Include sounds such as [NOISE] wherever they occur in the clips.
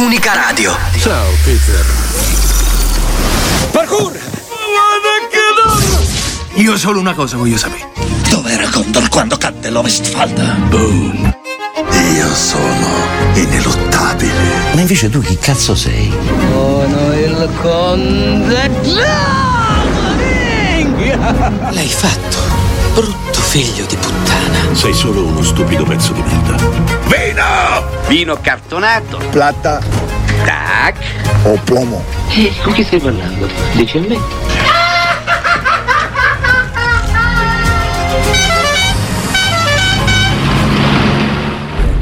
Unica Radio. Ciao, Peter. Parkour! Io solo una cosa voglio sapere. Dov'era Condor quando cadde l'Ovestfalda? Boom. Io sono ineluttabile. Ma invece tu chi cazzo sei? Sono il conte L'hai fatto, brutto figlio di puttana. Sei solo uno stupido pezzo di merda. Vino! Vino cartonato. Plata Tac. o plomo? E con chi stai parlando? Dici a me?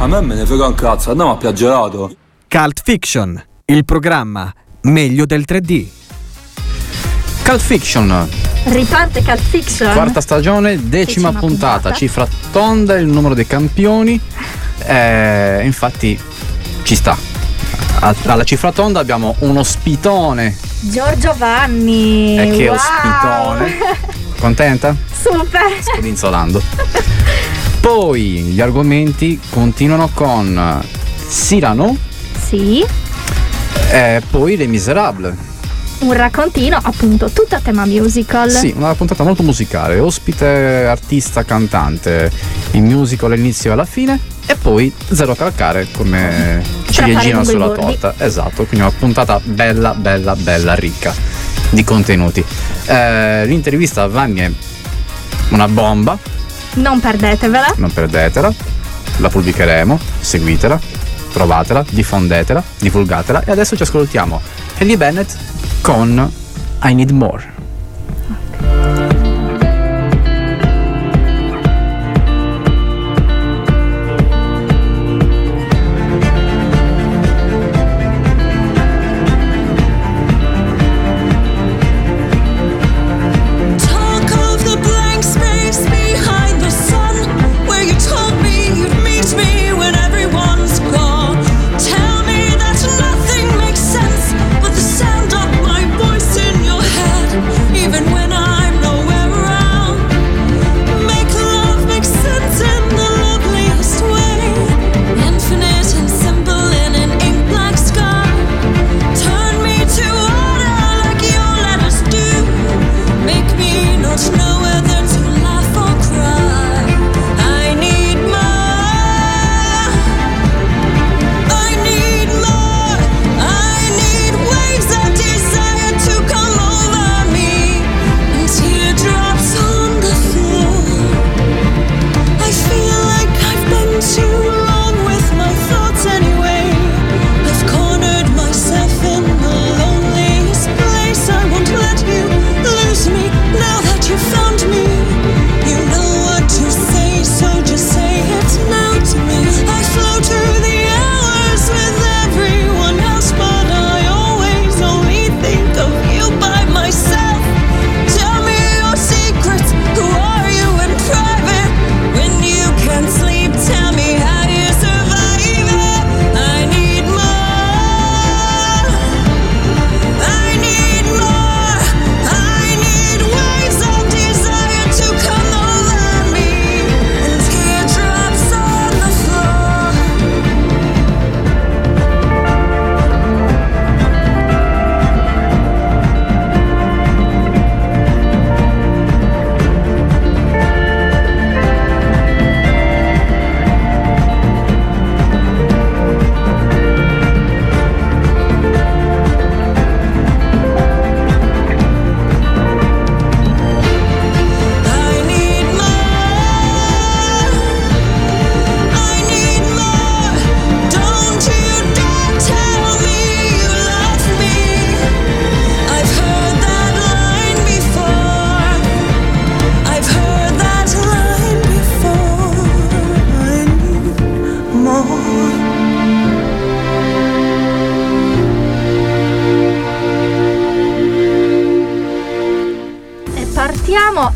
A me me ne frega un cazzo, andiamo a piaggerato. Cult Fiction, il programma meglio del 3D. Cult Fiction, Riparte Cat Fiction. quarta stagione, decima, Decima puntata. puntata. cifra tonda, il numero dei campioni. Eh, infatti ci sta. Alla cifra tonda abbiamo un ospitone. Giorgio Vanni. E che wow. ospitone. [LAUGHS] Contenta? Super. Scodinzolando. Poi gli argomenti continuano con Cyrano Sì, e poi Les Miserables. Un raccontino appunto tutto a tema musical. Sì, una puntata molto musicale, ospite, artista, cantante, in musical all'inizio e alla fine e poi zero calcare come ciliegina sulla torta. Esatto, quindi una puntata bella, bella, bella, ricca di contenuti. Eh, l'intervista a Vanni è una bomba, Non perdetevela. non perdetela, la pubblicheremo, seguitela, trovatela, diffondetela, divulgatela e adesso ci ascoltiamo Ellie Bennett con I Need More.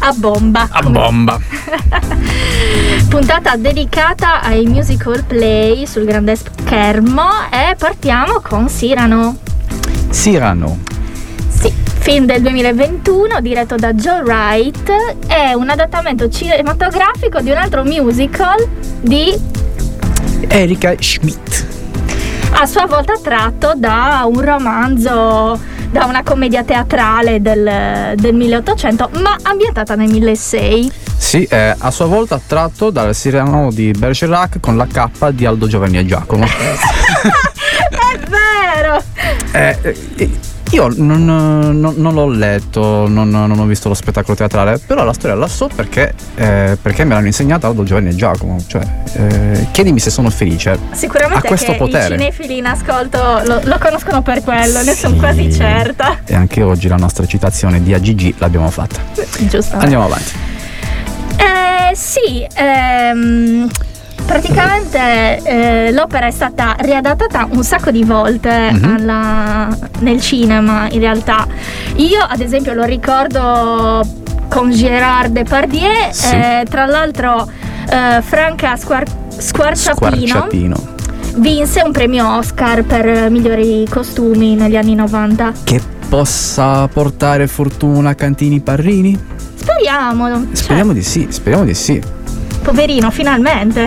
A bomba. A bomba. [LAUGHS] Puntata dedicata ai musical play sul grande schermo e partiamo con Cyrano. Cyrano. Sì, film del 2021 diretto da Joe Wright, è un adattamento cinematografico di un altro musical di Erika Schmidt. a sua volta tratto da un romanzo, da una commedia teatrale del, del 1800, ma ambientata nel 1600. Sì, è a sua volta tratto dal Sireno di Bergerac con la K di Aldo Giovanni e Giacomo. [LAUGHS] È vero! Eh, eh, io non, non- non l'ho letto, non, non ho visto lo spettacolo teatrale, però la storia la so perché, eh, perché me l'hanno insegnata Aldo Giovanni e Giacomo. Cioè, eh, chiedimi se sono felice. Sicuramente Ha questo potere. i cinefili in ascolto lo, lo conoscono per quello, ne sono Sì. quasi certa. E anche oggi la nostra citazione di AGG l'abbiamo fatta. Giusto. Andiamo avanti. Eh, sì, ehm, praticamente eh, l'opera è stata riadattata un sacco di volte Mhm. alla- nel cinema, in realtà. Io, ad esempio, lo ricordo con Gérard Depardieu, Sì. eh, tra l'altro eh, Franca Squar- Squarciapino Squarciapino. vinse un premio Oscar per migliori costumi negli anni 90. Che possa portare fortuna a Cantini Parrini? Speriamo, cioè, Speriamo di sì, speriamo di sì. Poverino, finalmente.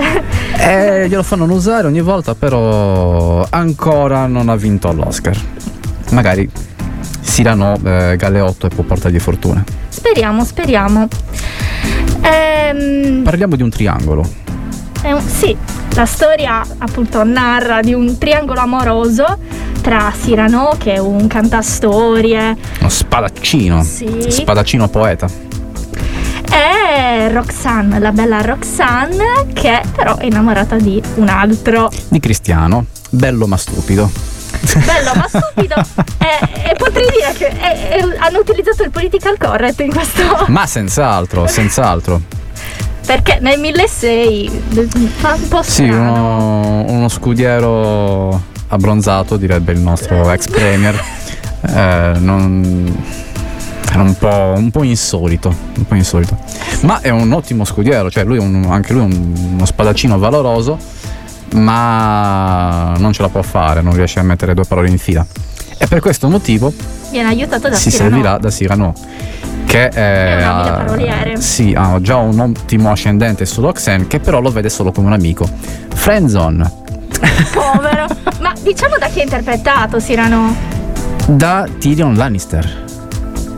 Eh, glielo fanno usare ogni volta, però ancora non ha vinto all'Oscar. Magari Cyrano eh, Galeotto e può portargli fortuna. Speriamo, speriamo. Ehm, Parliamo di un triangolo. un- sì, la storia appunto narra di un triangolo amoroso tra Cyrano, che è un cantastorie, Uno spadaccino. Sì. Spadaccino poeta. E Roxanne, la bella Roxanne, che però è innamorata di un altro. Di Cristiano. Bello ma stupido. Bello ma [LAUGHS] stupido. e, e potrei dire che è- è- hanno utilizzato il political correct in questo. [LAUGHS] Ma senz'altro, senz'altro. Perché nel 1600 fa un po' Sì, strano. uno, uno scudiero abbronzato, direbbe il nostro ex premier. [LAUGHS] Eh, non, era un po', un po' insolito, un po' insolito. Ma è un ottimo scudiero, cioè lui è un- anche lui è un- uno spadaccino valoroso, ma non ce la può fare, non riesce a mettere due parole in fila. E per questo motivo Viene aiutato da si Cyrano. servirà da Cyrano. Che è, È un paroliere. Sì, ha già un ottimo ascendente su Roxanne, che però lo vede solo come un amico. Friendzone Povero. [LAUGHS] Ma diciamo da chi è interpretato Cyrano? da Tyrion Lannister.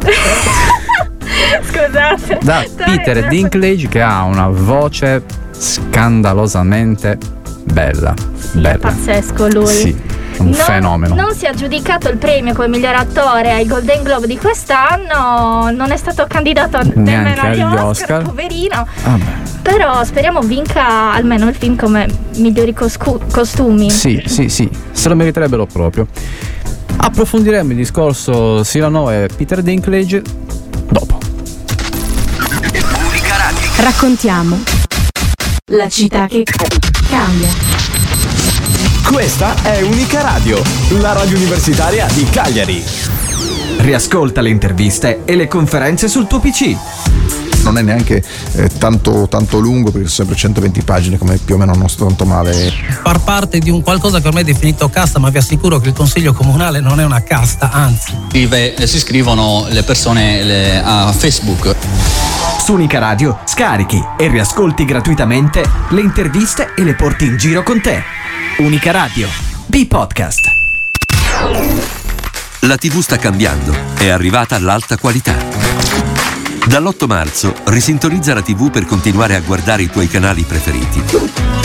[LAUGHS] Scusate. Da Peter. Dinklage che ha una voce scandalosamente bella. Sì, è bella. pazzesco lui. Sì, un Non- fenomeno. Non si è aggiudicato il premio come miglior attore ai Golden Globe di quest'anno, non è stato candidato nemmeno agli Oscar, Oscar. poverino. Vabbè. Però speriamo vinca almeno il film come migliori coscu- costumi. Sì, sì, sì, se lo meriterebbero proprio. Approfondiremo il discorso Cyrano e Peter Dinklage dopo. Raccontiamo la città che cambia. Questa è Unica Radio, la radio universitaria di Cagliari. Riascolta le interviste e le conferenze sul tuo PC. Non è neanche eh, tanto, tanto lungo perché sono sempre 120 pagine come più o meno non sto tanto male far parte di un qualcosa che ormai è definito casta, ma vi assicuro che il consiglio comunale non è una casta, anzi. Scrive- eh, si iscrivono le persone le- a Facebook. Su Unica Radio scarichi e riascolti gratuitamente le interviste e le porti in giro con te. Unica Radio. B-Podcast. La TV sta cambiando, è arrivata all'alta qualità. Dall'8 marzo risintonizza la TV per continuare a guardare i tuoi canali preferiti.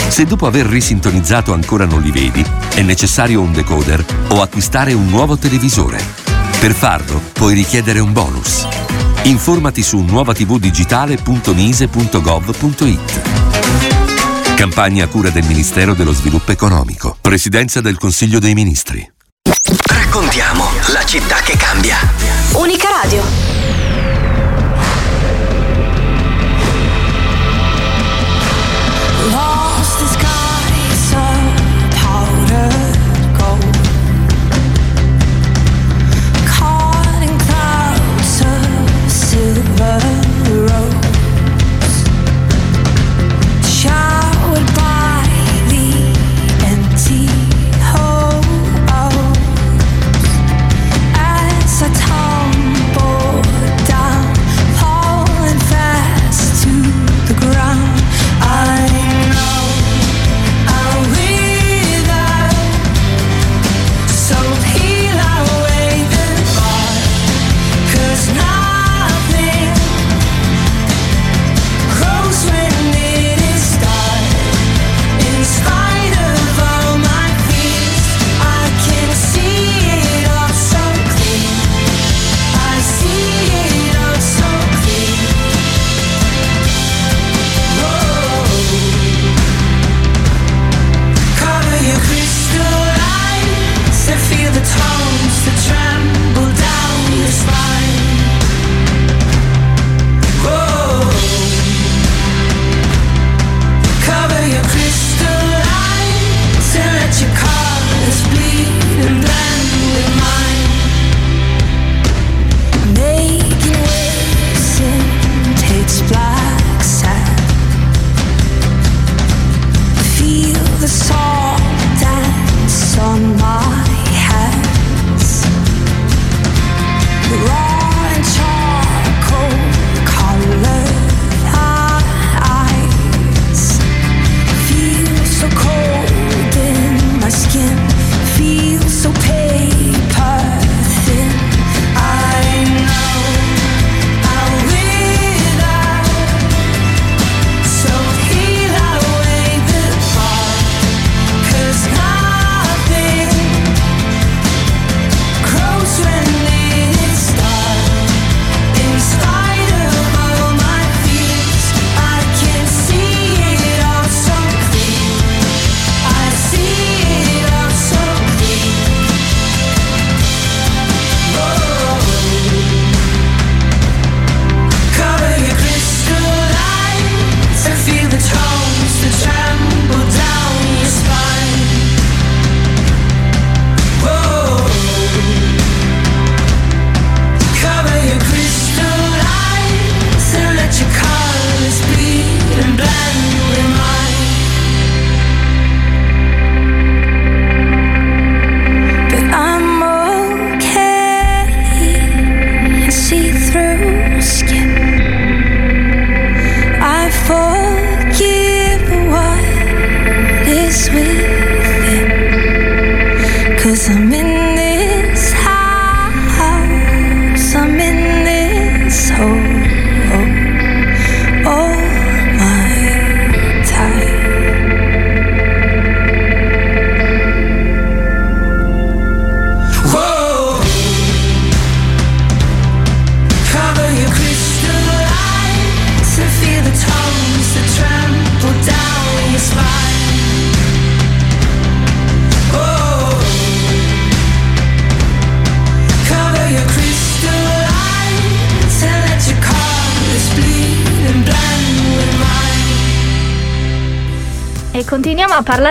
Se dopo aver risintonizzato ancora non li vedi, è necessario un decoder o acquistare un nuovo televisore. Per farlo puoi richiedere un bonus. Informati su nuovatvdigitale.mise.gov.it. Campagna a cura del Ministero dello Sviluppo Economico. Presidenza del Consiglio dei Ministri. Raccontiamo la città che cambia. Unica Radio.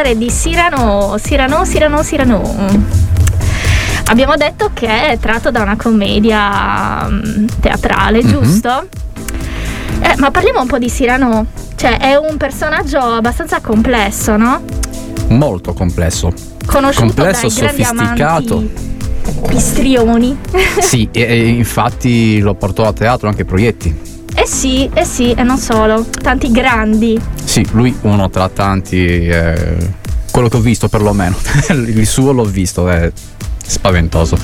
Parlare di Cyrano, Cyrano, Cyrano, Cyrano. Abbiamo detto che è tratto da una commedia mm, teatrale, Mhm. giusto? Eh, ma parliamo un po' di Cyrano. Cioè, è un personaggio abbastanza complesso, no? Molto complesso. Conosciuto complesso, sofisticato. amanti istrioni. sì, e, e infatti lo portò a teatro anche Proietti. Eh sì, eh sì, e non solo. Tanti grandi. Sì, lui uno tra tanti, eh, quello che ho visto perlomeno, [LAUGHS] il suo l'ho visto, è spaventoso.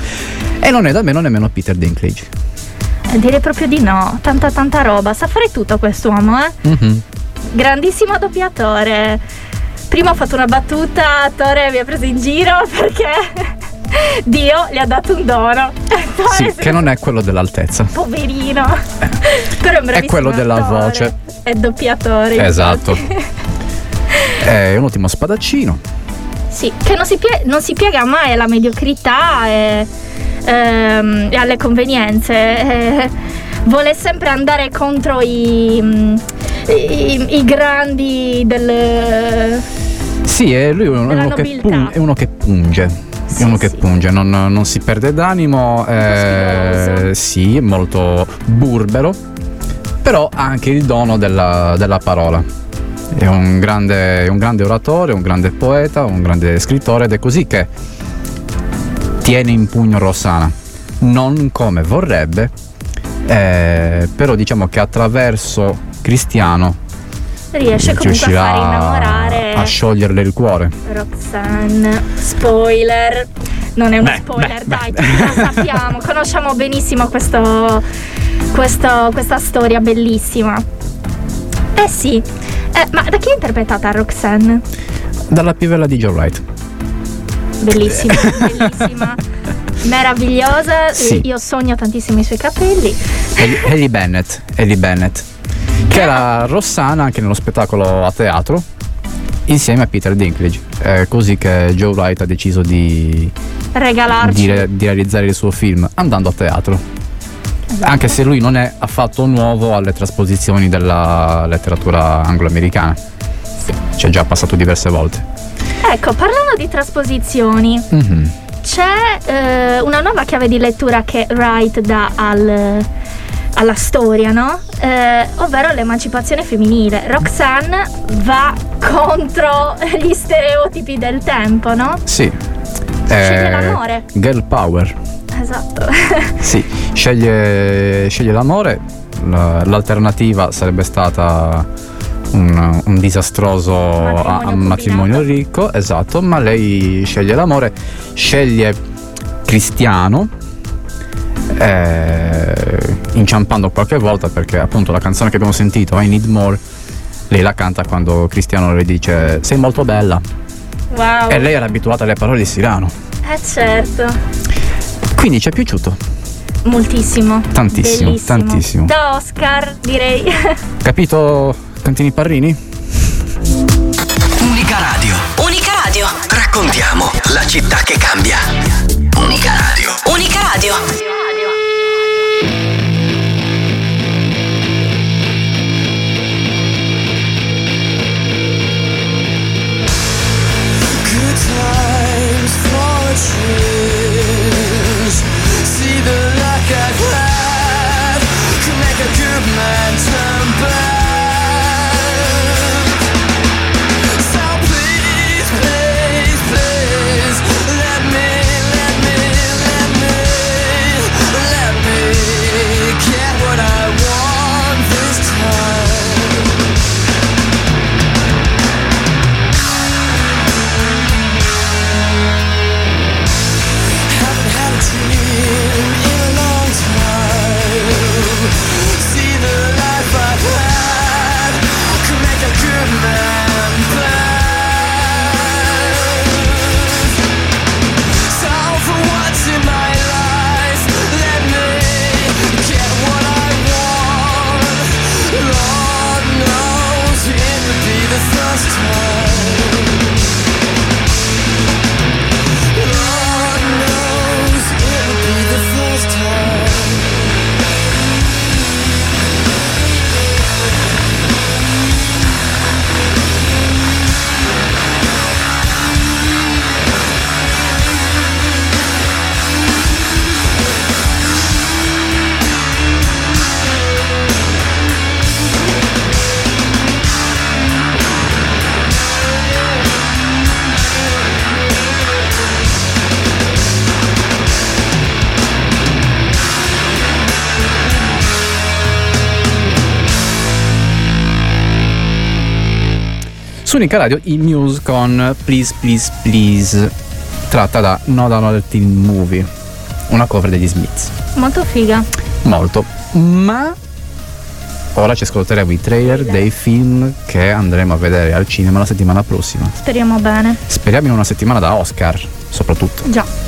E non è da meno nemmeno Peter Dinklage. Eh, direi proprio di no. Tanta tanta roba. Sa fare tutto quest'uomo, eh? Mhm. Grandissimo doppiatore. Prima ho fatto una battuta, attore mi ha preso in giro [LAUGHS] perché [LAUGHS] Dio gli ha dato un dono. Sì, che non è quello dell'altezza. Poverino. Però è È quello della attore. voce. È doppiatore. Esatto. [LAUGHS] È un ottimo spadaccino. sì, che non si, pie- non si piega mai alla mediocrità e, ehm, e alle convenienze. eh, vuole sempre andare contro i, mm, i- i grandi del, Sì, è lui è uno, uno che, pun- è uno che punge. È uno che punge, non, non si perde d'animo, eh, sì, molto burbero, però ha anche il dono della, della parola. È un, grande, è un grande oratore, un grande poeta, un grande scrittore ed è così che tiene in pugno Rossana. Non come vorrebbe, eh, però diciamo che attraverso Cristiano riesce comunque a far innamorare a scioglierle il cuore. Roxanne. Spoiler. Non è uno Beh, spoiler, beh, dai, beh. sappiamo, conosciamo benissimo questo, questo- questa storia bellissima. Eh sì, Eh, ma da chi è interpretata Roxanne? Dalla pivella di Joe Wright. Bellissima, [LAUGHS] bellissima, meravigliosa. Sì. Io sogno tantissimo i suoi capelli. Ellie Bennett. Ellie Bennett. Che era Rossana anche nello spettacolo a teatro. Insieme a Peter Dinklage. È così che Joe Wright ha deciso di, Regalarci. di di realizzare il suo film andando a teatro. Esatto. Anche se lui non è affatto nuovo alle trasposizioni della letteratura anglo-americana. Ci è già passato diverse volte. Ecco, parlando di trasposizioni, Mhm. c'è eh, una nuova chiave di lettura che Wright dà al- alla storia, no? Eh, ovvero l'emancipazione femminile. Roxanne va contro [LAUGHS] gli stereotipi del tempo, no? Sì. Sceglie Eh, l'amore. Girl power. Esatto. [LAUGHS] Sì, sceglie, sceglie l'amore. La- l'alternativa sarebbe stata un, un disastroso a- matrimonio ricco, esatto, ma lei sceglie l'amore, sceglie Cristiano. eh, inciampando qualche volta perché appunto la canzone che abbiamo sentito I Need More lei la canta quando Cristiano le dice sei molto bella Wow. e lei era abituata alle parole di Sirano Eh certo. quindi ci è piaciuto Moltissimo. Tantissimo, Bellissimo. tantissimo. Da Oscar, direi. [LAUGHS] capito Cantini Parrini? Unica Radio. Unica Radio. Raccontiamo la città che cambia. Unica Radio. Unica Radio. true Unica Radio i Muse con Please Please Please, tratta da Not Another Teen Movie, una cover degli Smiths. Molto figa. Molto. Ma ora ci ascolteremo i trailer dei film che andremo a vedere al cinema la settimana prossima. Speriamo bene. Speriamo in una settimana da Oscar, soprattutto. Già.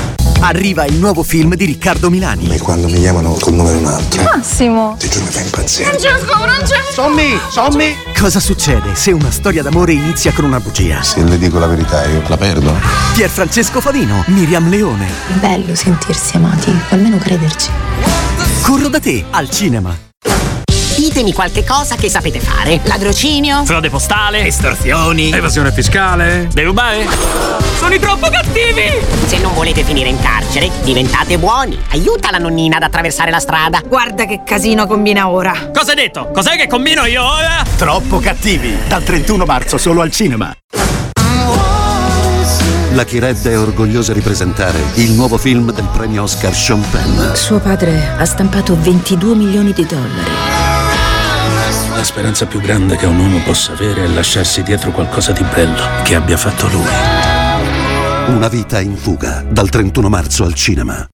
Arriva il nuovo film di Riccardo Milani. E quando mi chiamano col nome di un altro, Massimo. ti giuro mi fa impazzire. Francesco, Francesco! Sommi, sommi! Cosa succede se una storia d'amore inizia con una bugia? Se le dico la verità io la perdo. Pier Francesco Favino, Miriam Leone. È bello sentirsi amati, almeno crederci. Corro da te al cinema. Ditemi qualche cosa che sapete fare. Ladrocinio? Frode postale? Estorsioni. Evasione fiscale? Derubare? Sono i troppo cattivi! Se non volete finire in carcere, diventate buoni. Aiuta la nonnina ad attraversare la strada. Guarda che casino combina ora. Cosa hai detto? Cos'è che combino io ora? Troppo cattivi. Dal 31 marzo solo al cinema. La Chired è orgogliosa di presentare il nuovo film del premio Oscar Sean Penn. Suo padre ha stampato 22 milioni di dollari. La speranza più grande che un uomo possa avere è lasciarsi dietro qualcosa di bello che abbia fatto lui. Una vita in fuga, dal 31 marzo al cinema.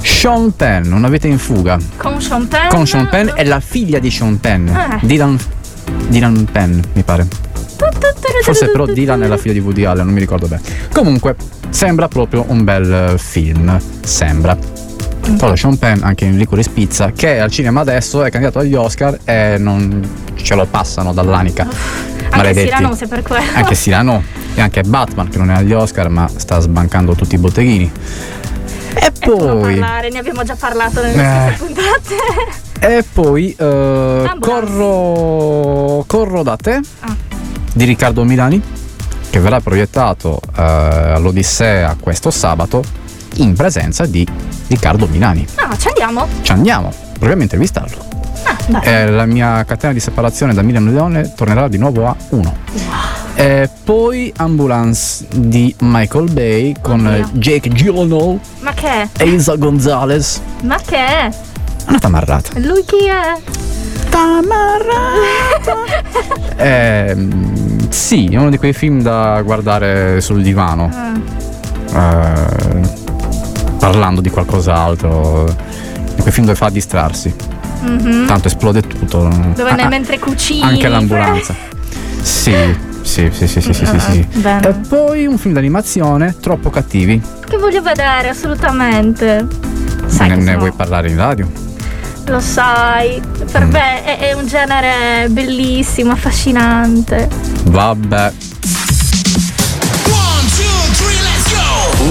Sean Penn, Una vita in fuga. Con Sean Penn. Con Sean Penn è la figlia di Sean Penn. Ah. Dylan, Dylan Penn, mi pare. Forse però Dylan è la figlia di Woody Allen, non mi ricordo bene. Comunque, sembra proprio un bel film. Sembra. Poi Sean Penn, anche in Licorice Pizza, che al cinema adesso è candidato agli Oscar e non ce lo passano dall'anica. Anche Maledetti. Cyrano se per quello. Anche Cyrano e anche Batman, che non è agli Oscar, ma sta sbancando tutti i botteghini. E Poi... poi. parlare, ne abbiamo già parlato nelle Eh. puntate. E poi eh, corro, corro da te Ah. di Riccardo Milani che verrà proiettato eh, all'Odissea questo sabato in presenza di Riccardo Milani. Ah, ci andiamo? Ci andiamo, proviamo a intervistarlo. Ah. Eh, la mia catena di separazione da Miriam Leone tornerà di nuovo a 1. E poi Ambulance di Michael Bay con eh, Jake Gyllenhaal Ma che è? e Isa Gonzalez. Ma che è? Una tamarrata. Lui chi è? [LAUGHS] Ehm, sì, è uno di quei film da guardare sul divano. Ah. eh, parlando di qualcos'altro. Di quei film dove fa distrarsi. Mhm. Tanto esplode tutto. Dove Ah, ah, mentre cucini. Anche l'ambulanza. Sì, sì, sì, sì, sì, sì, sì, sì. bene. E poi un film d'animazione, Troppo cattivi. Che voglio vedere, assolutamente. Sai ne che ne sono- vuoi parlare in radio? Lo sai, per Mm. me è, è un genere bellissimo, affascinante. Vabbè.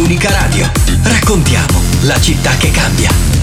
Unica Radio. Raccontiamo la città che cambia.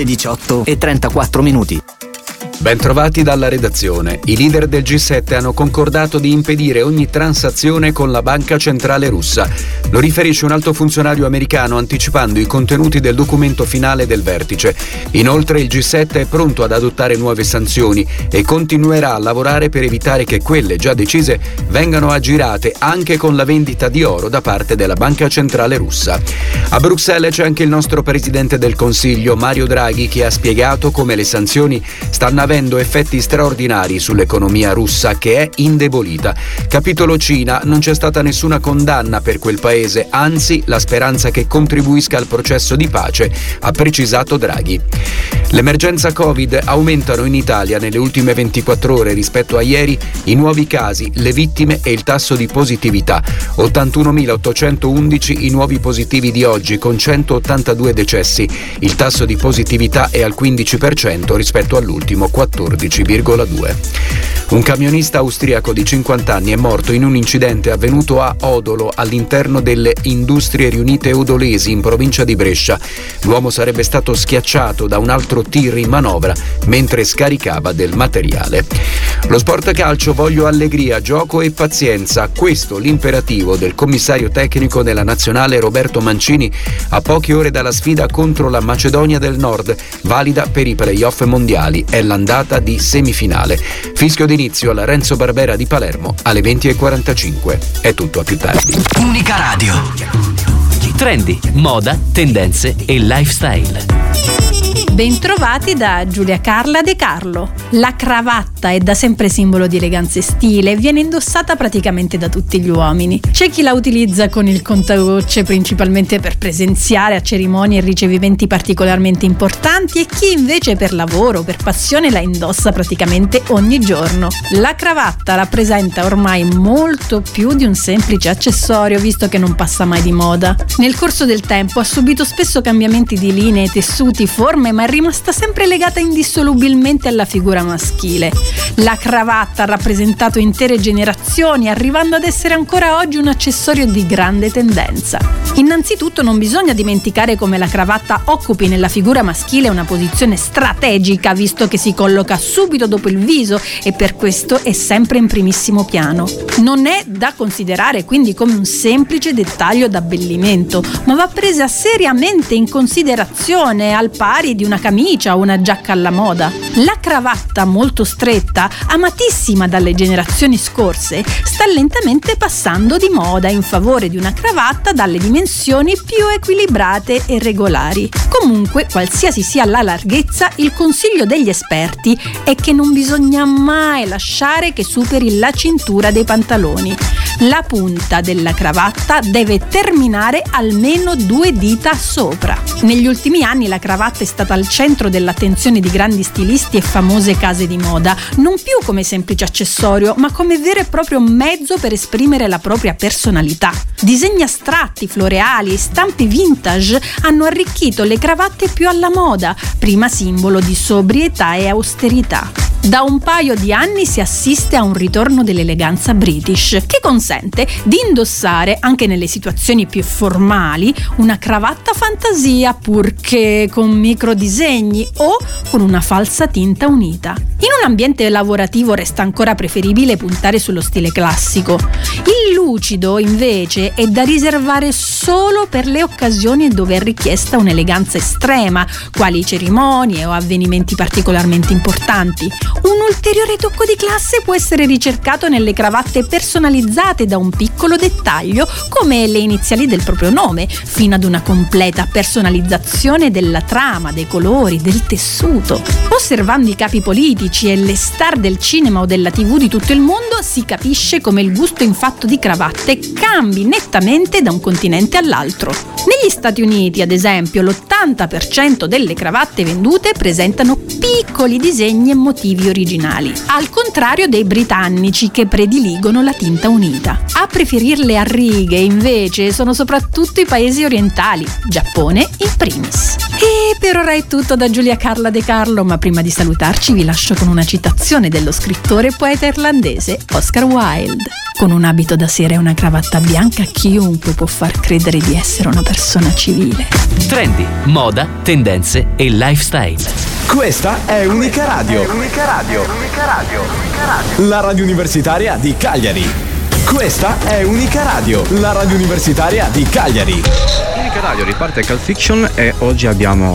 Unica Radio. Le 18 e 34 minuti. Bentrovati dalla redazione. I leader del G7 hanno concordato di impedire ogni transazione con la Banca Centrale Russa. Lo riferisce un alto funzionario americano anticipando i contenuti del documento finale del vertice. Inoltre il G7 è pronto ad adottare nuove sanzioni e continuerà a lavorare per evitare che quelle già decise vengano aggirate anche con la vendita di oro da parte della Banca Centrale Russa. A Bruxelles c'è anche il nostro Presidente del Consiglio, Mario Draghi, che ha spiegato come le sanzioni stanno avendo effetti straordinari sull'economia russa che è indebolita. Capitolo Cina, non c'è stata nessuna condanna per quel paese, anzi la speranza che contribuisca al processo di pace, ha precisato Draghi. L'emergenza Covid aumentano in Italia nelle ultime 24 ore rispetto a ieri i nuovi casi, le vittime e il tasso di positività. 81.811 i nuovi positivi di oggi con 182 decessi. Il tasso di positività è al 15% rispetto all'ultimo 14,2. Un camionista austriaco di 50 anni è morto in un incidente avvenuto a Odolo all'interno delle Industrie Riunite Odolesi in provincia di Brescia. L'uomo sarebbe stato schiacciato da un altro tir in manovra mentre scaricava del materiale. Lo sport calcio voglio allegria, gioco e pazienza. Questo l'imperativo del commissario tecnico della nazionale Roberto Mancini a poche ore dalla sfida contro la Macedonia del Nord, valida per i playoff mondiali. È l'andata di semifinale. Fischio d'inizio alla Renzo Barbera di Palermo alle 20.45. È tutto a più tardi. Unica Radio. Trendi, moda, tendenze e lifestyle. Bentrovati da Giulia Carla De Carlo. La cravatta è da sempre simbolo di eleganza e stile e viene indossata praticamente da tutti gli uomini. C'è chi la utilizza con il contagocce principalmente per presenziare a cerimonie e ricevimenti particolarmente importanti e chi invece per lavoro per passione la indossa praticamente ogni giorno. La cravatta rappresenta ormai molto più di un semplice accessorio visto che non passa mai di moda. Nel corso del tempo ha subito spesso cambiamenti di linee, tessuti, forme ma è rimasta sempre legata indissolubilmente alla figura maschile. La cravatta ha rappresentato intere generazioni, arrivando ad essere ancora oggi un accessorio di grande tendenza. Innanzitutto non bisogna dimenticare come la cravatta occupi nella figura maschile una posizione strategica, visto che si colloca subito dopo il viso e per questo è sempre in primissimo piano. Non è da considerare quindi come un semplice dettaglio d'abbellimento, ma va presa seriamente in considerazione al pari di una camicia o una giacca alla moda. La cravatta molto stretta, amatissima dalle generazioni scorse, sta lentamente passando di moda in favore di una cravatta dalle dimensioni più equilibrate e regolari. Comunque, qualsiasi sia la larghezza, il consiglio degli esperti è che non bisogna mai lasciare che superi la cintura dei pantaloni. La punta della cravatta deve terminare almeno due dita sopra. Negli ultimi anni la cravatta è stata al centro dell'attenzione di grandi stilisti e famose case di moda, non più come semplice accessorio, ma come vero e proprio mezzo per esprimere la propria personalità. Disegni astratti, floreali e stampe vintage hanno arricchito le cravatte più alla moda, prima simbolo di sobrietà e austerità. Da un paio di anni si assiste a un ritorno dell'eleganza british, che consente di indossare, anche nelle situazioni più formali, una cravatta fantasia purché con microdisegni o con una falsa tinta unita. In un ambiente lavorativo resta ancora preferibile puntare sullo stile classico. Il lucido, invece, è da riservare solo per le occasioni dove è richiesta un'eleganza estrema, quali cerimonie o avvenimenti particolarmente importanti. Un ulteriore tocco di classe può essere ricercato nelle cravatte personalizzate da un piccolo dettaglio, come le iniziali del proprio nome, fino ad una completa personalizzazione della trama, dei colori, del tessuto. Osservando i capi politici e le star del cinema o della tv di tutto il mondo, si capisce come il gusto in fatto di cravatte cambi nettamente da un continente all'altro. Negli Stati Uniti, ad esempio, l'80% delle cravatte vendute presentano piccoli disegni e motivi originali, al contrario dei britannici che prediligono la tinta unita. A preferirle a righe, invece, sono soprattutto i paesi orientali, Giappone in primis. E per ora è tutto da Giulia Carla De Carlo, ma prima di salutarci vi lascio con una citazione dello scrittore e poeta irlandese Oscar Wilde. Con un abito da sera e una cravatta bianca chiunque può far credere di essere una persona civile. Trendi, moda, tendenze e lifestyle. Questa è Unica Radio. Unica Radio. La radio universitaria di Cagliari. Questa è Unica Radio, la radio universitaria di Cagliari. Unica Radio riparte Cal Fiction e oggi abbiamo,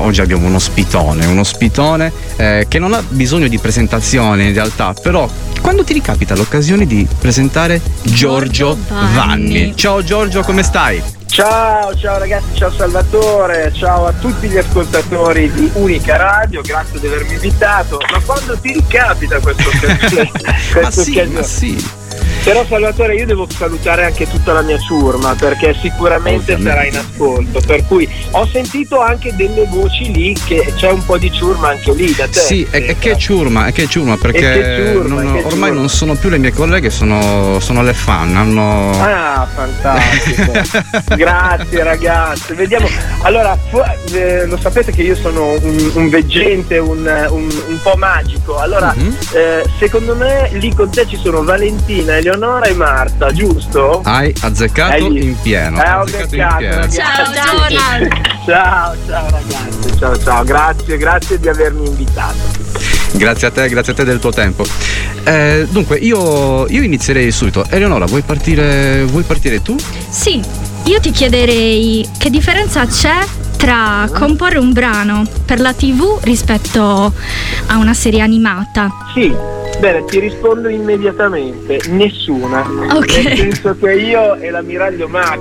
oggi abbiamo uno spitone, uno spitone eh, che non ha bisogno di presentazione in realtà, però quando ti ricapita l'occasione di presentare Giorgio, Vanni. Vanni. Ciao Giorgio, come stai? Ciao, ciao ragazzi, ciao Salvatore, ciao a tutti gli ascoltatori di Unica Radio, grazie di avermi invitato. Ma quando ti ricapita questo [LAUGHS] Ma sì, ma sì. Però Salvatore io devo salutare anche tutta la mia ciurma perché sicuramente Ovviamente. sarà in ascolto, per cui ho sentito anche delle voci lì che c'è un po' di ciurma anche lì da te. Sì, e, e che ciurma, e che ciurma, perché che ciurma, non- che ormai ciurma. non sono più le mie colleghe, sono, sono le fan, hanno... Ah, fantastico. [LAUGHS] Grazie ragazzi. Vediamo. Allora, fu- eh, lo sapete che io sono un, un veggente, un, un- un po' magico. Allora, Mhm. eh, secondo me lì con te ci sono Valentina, Eleonora e Marta, giusto? Hai azzeccato Hai in pieno. Eh, ho azzeccato in beccato, pieno. ragazzi. Ciao, ciao ragazzi. Ciao, ciao. Grazie, grazie di avermi invitato. Grazie a te, grazie a te del tuo tempo. Eh, dunque, io, io inizierei subito. Eleonora, vuoi partire, vuoi partire tu? Sì, io ti chiederei che differenza c'è tra comporre un brano per la TV rispetto a una serie animata. Sì, bene, ti rispondo immediatamente. Nessuna. Ok. Nel senso che io e l'ammiraglio Max,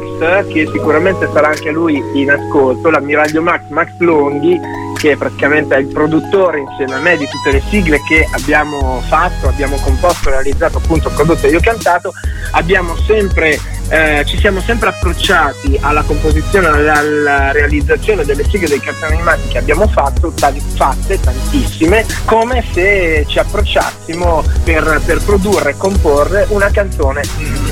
che sicuramente sarà anche lui in ascolto, l'ammiraglio Max, Max Longhi, che praticamente è il produttore insieme a me di tutte le sigle che abbiamo fatto, abbiamo composto, realizzato, appunto prodotto e io cantato, abbiamo sempre eh, ci siamo sempre approcciati alla composizione, alla, realizzazione delle sigle dei cartoni animati che abbiamo fatto, tan- fatte tantissime, come se ci approcciassimo per, per produrre e comporre una canzone,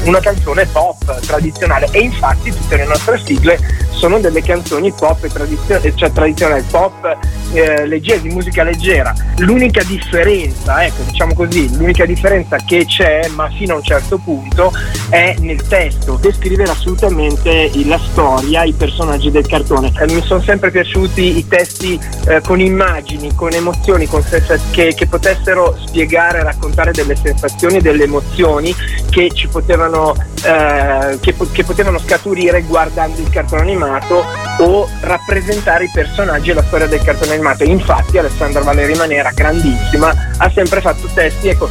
una canzone pop tradizionale e infatti tutte le nostre sigle sono delle canzoni pop e tradizio- cioè tradizionali pop eh, leggere, di musica leggera. L'unica differenza, ecco, diciamo così, l'unica differenza che c'è, ma fino a un certo punto, è nel testo, descrivere assolutamente la storia, i personaggi del cartone. Eh, mi sono sempre piaciuti i testi eh, con immagini, con emozioni, con sensa- che, che potessero spiegare, raccontare delle sensazioni, delle emozioni che ci potevano, eh, che, che potevano scaturire guardando il cartone animato o rappresentare i personaggi e la storia del cartone animato. Infatti Alessandra Valeri Manera, grandissima, ha sempre fatto testi, ecco,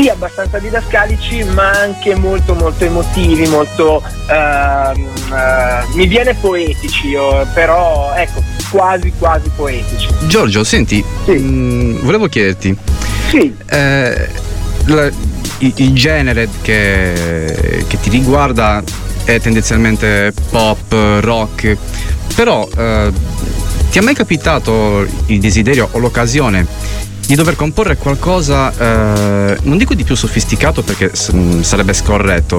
sì abbastanza didascalici ma anche molto molto emotivi, molto ehm, eh, mi viene poetici, però ecco, quasi quasi poetici. Giorgio, senti, mm, volevo chiederti. Sì. eh, la- il, il genere che, che ti riguarda è tendenzialmente pop, rock, però eh, ti è mai capitato il desiderio o l'occasione di dover comporre qualcosa, eh, non dico di più sofisticato perché s- sarebbe scorretto,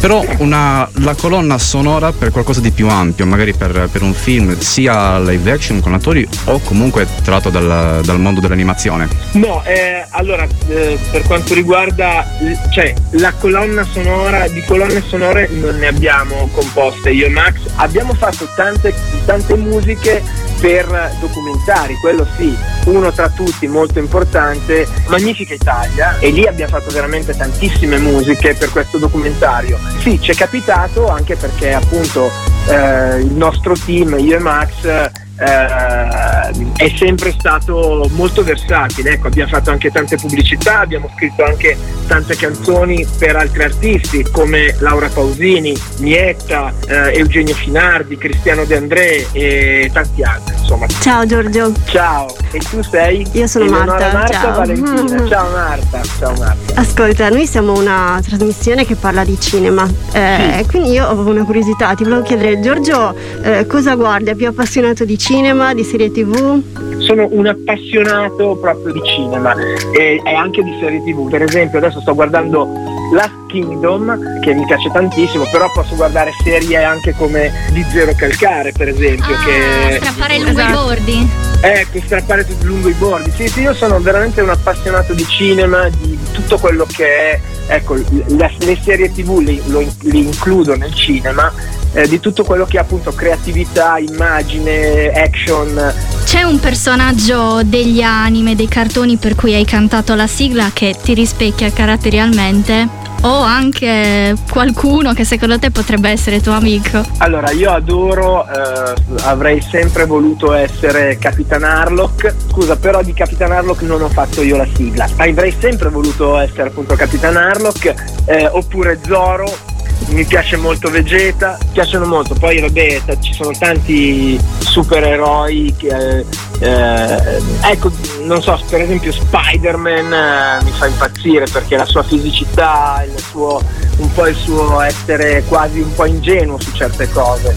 però una, la colonna sonora per qualcosa di più ampio, magari per, per un film, sia live action con attori o comunque tratto dal, dal mondo dell'animazione. No, eh, allora eh, per quanto riguarda cioè, la colonna sonora, di colonne sonore non ne abbiamo composte io e Max, abbiamo fatto tante, tante musiche per documentari, quello sì, uno tra tutti molto importante, Magnifica Italia e lì abbiamo fatto veramente tantissime musiche per questo documentario. Sì, ci è capitato anche perché appunto eh, il nostro team, io e Max, eh, è sempre stato molto versatile, ecco, abbiamo fatto anche tante pubblicità, abbiamo scritto anche tante canzoni per altri artisti come Laura Pausini, Mietta, eh, Eugenio Finardi, Cristiano De André e tanti altri, insomma. Ciao Giorgio. Ciao, e tu sei? Io sono Marta, Marta ciao. Valentina. [LAUGHS] Ciao Marta, ciao Marta. Ascolta, noi siamo una trasmissione che parla di cinema, eh, quindi io ho una curiosità, ti volevo chiedere Giorgio eh, cosa guardi? È più appassionato di cinema, di serie tv? sono un appassionato proprio di cinema e, e anche di serie tv. Per esempio, adesso sto guardando Last Kingdom, che mi piace tantissimo, però posso guardare serie anche come Di Zero Calcare, per esempio. che Strappare lungo i Esatto. bordi. Ecco, strappare tutto lungo i bordi. Sì, sì, io sono veramente un appassionato di cinema, di tutto quello che è ecco, le, le serie tv lo in- li includo nel cinema, eh, di tutto quello che è appunto creatività, immagine, action. C'è un personaggio degli anime, dei cartoni per cui hai cantato la sigla che ti rispecchia caratterialmente? O anche qualcuno che secondo te potrebbe essere tuo amico? Allora, io adoro, eh, avrei sempre voluto essere Capitan Harlock. Scusa, però di Capitan Harlock non ho fatto io la sigla. Avrei sempre voluto essere appunto Capitan Harlock, eh, oppure Zoro. Mi piace molto Vegeta, mi piacciono molto. Poi vabbè, ci sono tanti supereroi che eh, ecco, non so, per esempio Spider-Man eh, mi fa impazzire perché la sua fisicità, il suo, un po' il suo essere quasi un po' ingenuo su certe cose.